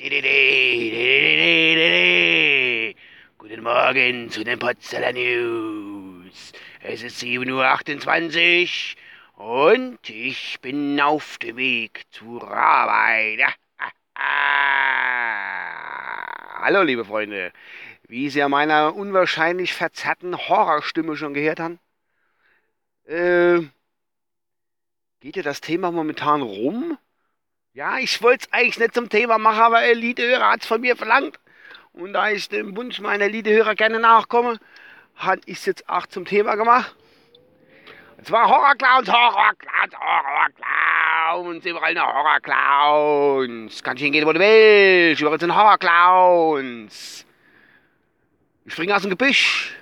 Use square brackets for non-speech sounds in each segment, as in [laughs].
Guten Morgen zu den Potsdamer News. Es ist 7.28 Uhr und ich bin auf dem Weg zur Arbeit. Hallo, liebe Freunde. Wie Sie an meiner unwahrscheinlich verzerrten Horrorstimme schon gehört haben, äh, geht ja das Thema momentan rum. Ja, ich wollte es eigentlich nicht zum Thema machen, aber Elitehörer hat es von mir verlangt. Und da ich dem Wunsch meiner Elitehörer gerne nachkomme, habe ich es jetzt auch zum Thema gemacht. Und zwar Horrorclowns, Horrorclowns, Horrorclowns, überall eine Horrorclowns. Kann ich hingehen, wo du willst, überall sind Horrorclowns. Ich springe aus dem Gebüsch,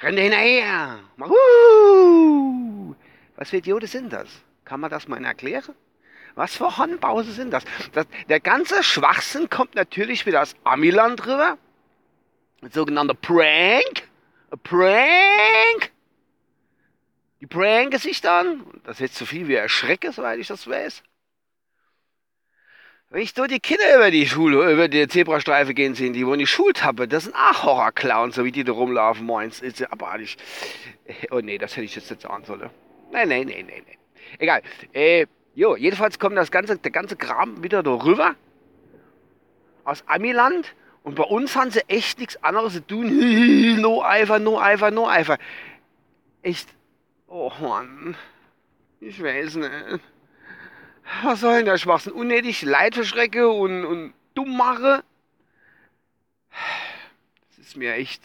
renne hinterher, mach uh. Was für Idioten sind das? Kann man das mal erklären? Was für Hornbause sind das? das? Der ganze Schwachsinn kommt natürlich wieder aus Amiland rüber. Ein sogenannter Prank. A Prank. Die pranken sich dann. Das ist jetzt so viel wie Erschrecke, soweit ich das weiß. Wenn ich so die Kinder über die Schule, über die Zebrastreife gehen sehen, die wo in die Schultappe, das sind auch Horrorclowns, so wie die da rumlaufen, moins. Ist ja abartig. Oh nee, das hätte ich jetzt nicht sagen sollen. Nein, nein, nein, nein, nein. Egal. Äh, jo, jedenfalls kommt das ganze, der ganze Kram wieder da rüber. Aus Amiland. Und bei uns haben sie echt nichts anderes zu tun. [laughs] no Eifer, no Eifer, no Eifer. Echt. Oh Mann. Ich weiß nicht. Was soll denn der Schwachsinn? Unnötig Leid verschrecke und, und dumm mache? Das ist mir echt.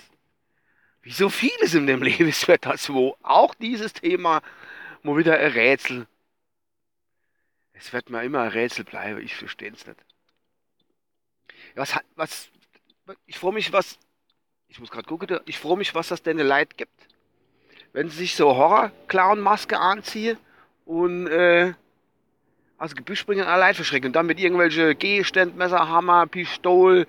Wie so vieles in dem Leben [laughs] ist mir das wo. Auch dieses Thema mal wieder ein Rätsel. Es wird mir immer ein Rätsel bleiben, ich verstehe es nicht. Was, was, ich freue mich, was, ich muss gerade gucken, ich freue mich, was das denn Leid gibt. Wenn sie sich so Horror-Clown-Maske anziehen und äh, aus Gebüsch springen allein verschrecken und dann mit irgendwelche Gegenständen, Messer, Hammer, Pistol,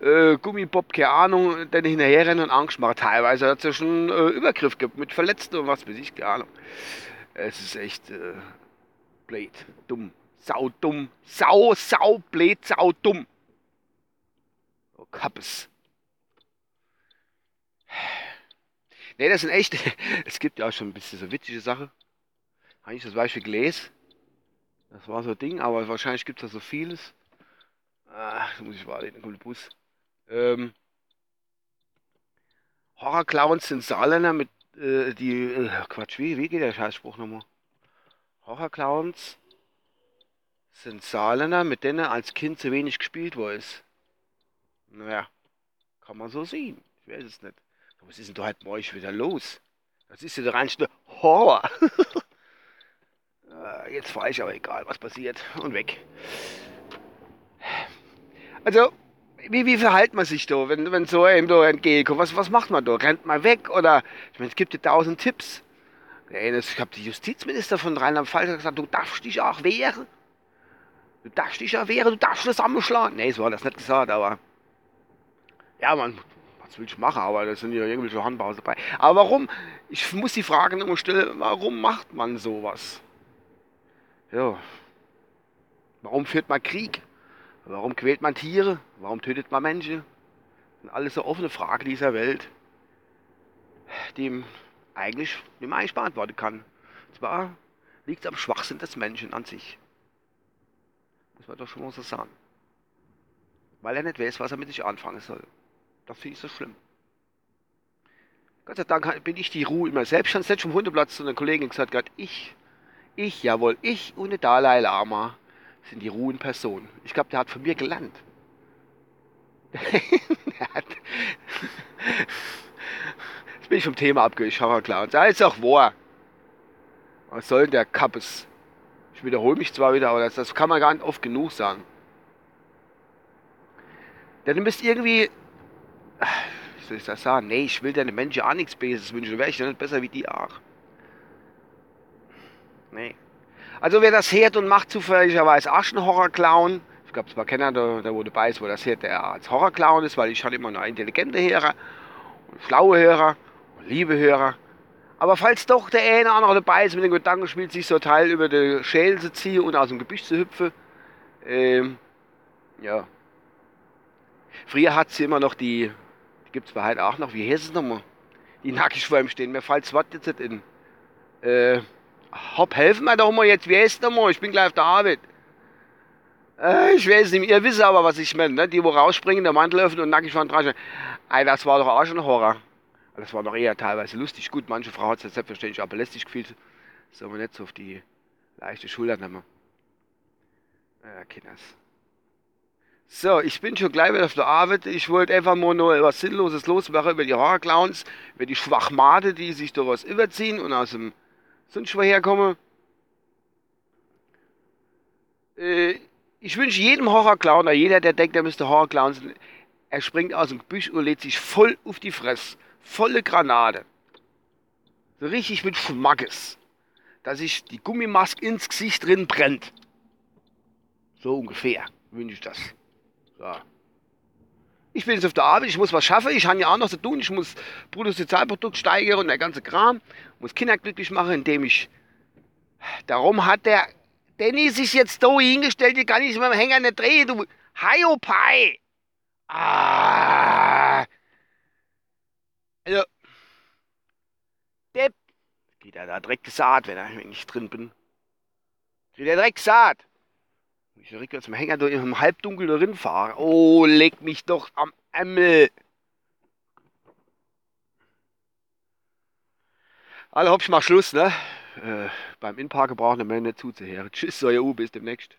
äh, Gummibob, keine Ahnung, dann hinterherrennen und Angst machen. Teilweise hat es ja schon äh, Übergriff gibt mit Verletzten und was weiß ich, keine Ahnung. Es ist echt äh, blöd, dumm, sau dumm, sau, sau, blöd, sau dumm. Oh, Kappes. Ne, das sind echt, [laughs] es gibt ja auch schon ein bisschen so witzige Sachen. Habe ich das Beispiel gelesen? Das war so ein Ding, aber wahrscheinlich gibt es da so vieles. Da muss ich warten, dann kommt der Bus. Ähm, Horror-Clowns sind Saarländer mit äh, die, äh, Quatsch, wie, wie geht der Scheißspruch nochmal? Horrorclowns sind Saarländer, mit denen als Kind zu wenig gespielt worden Naja, kann man so sehen. Ich weiß es nicht. Was ist denn da heute morgen wieder los? Das ist ja der reinste Horror. Äh, [laughs] jetzt fahre ich aber egal, was passiert. Und weg. Also, wie, wie verhält man sich da, wenn, wenn so einem da entgegenkommt? Was, was macht man da? Rennt man weg? Oder, ich meine, es gibt ja tausend Tipps. Ich habe die Justizminister von Rheinland-Pfalz gesagt, du darfst dich auch wehren. Du darfst dich auch wehren, du darfst das zusammenschlagen. Nee, so hat das nicht gesagt, aber. Ja, man, was will ich machen, aber da sind ja irgendwelche Handbaus dabei. Aber warum, ich muss die Frage immer stellen, warum macht man sowas? Ja. Warum führt man Krieg? Warum quält man Tiere? Warum tötet man Menschen? Das sind alles so offene Fragen dieser Welt, die eigentlich, die man eigentlich beantworten kann. Und zwar liegt es am Schwachsinn des Menschen an sich. Muss man doch schon mal so sagen. Weil er nicht weiß, was er mit sich anfangen soll. Das finde ich so schlimm. Gott sei Dank bin ich die Ruhe immer selbst. Schon selbst vom Hundeplatz zu einer Kollegin gesagt, Gott, ich, ich, jawohl, ich und der Dalai Lama sind die Ruhe in Person. Ich glaube, der hat von mir gelernt. [laughs] hat Jetzt bin ich vom Thema abgeschafft, klar. Und da ist auch wahr. Was soll denn der Kappes? Ich wiederhole mich zwar wieder, aber das, das kann man gar nicht oft genug sagen. Denn du bist irgendwie. Wie soll ich das sagen? Nee, ich will deine Menschen auch nichts Besseres wünschen. Wäre ich ja nicht besser wie die auch. Nee. Also wer das hört und macht zufälligerweise auch schon Horrorclown, ich glaube, es war keiner, der, der dabei ist, wo das hört, der als Horrorclown ist, weil ich hatte immer noch intelligente Hörer und schlaue Hörer liebe Hörer. Aber falls doch der eine oder andere dabei ist, mit dem Gedanken spielt, sich so Teil über die Schäl zu ziehen und aus dem Gebüsch zu hüpfen, ähm, ja, Früher hat sie immer noch die, die gibt es bei heute auch noch, wie heißt es nochmal? Die nackig vor ihm stehen. Mir fällt das Wort jetzt nicht in. Äh, hopp, helfen wir doch mal jetzt, wie heißt es nochmal? Ich bin gleich auf der Arbeit. Äh, ich weiß nicht, ihr wisst aber, was ich meine, ne? Die, wo rausspringen, der Mantel öffnen und den Drachen. Ey, das war doch auch schon ein Horror. Das war doch eher teilweise lustig. Gut, manche Frau hat es selbstverständlich auch belästigt gefühlt. Soll man nicht so auf die leichte Schulter nehmen. Ja, Kinders. So, ich bin schon gleich wieder auf der Arbeit. Ich wollte einfach mal nur was Sinnloses losmachen über die Horrorclowns, über die Schwachmate, die sich daraus überziehen und aus dem sonst woher kommen. Äh, ich wünsche jedem Horrorclown, oder jeder, der denkt, er müsste Horrorclown sein, er springt aus dem Gebüsch und lädt sich voll auf die Fresse. Volle Granate. So richtig mit Schmackes. Dass sich die Gummimaske ins Gesicht drin brennt. So ungefähr wünsche ich das. So. Ich bin jetzt auf der Arbeit, ich muss was schaffen, ich habe ja auch noch zu tun, ich muss Bruttosozialprodukt steigern und der ganze Kram, muss Kinder glücklich machen, indem ich. Darum hat der Danny sich jetzt da hingestellt, die kann ich mit dem Hänger nicht drehen, du Haiopai! Ah! Also, Depp, geht er da direkt Saat, wenn, ich drin bin. Geht er direkt Saat. Ich direkt zum Hänger durch im Halbdunkel drin fahre. Oh, leg mich doch am Ärmel. Also, hopp, ich mach Schluss, ne? Äh, beim Inparken brauchen wir nicht zuzuhören. Tschüss, euer U, bis demnächst.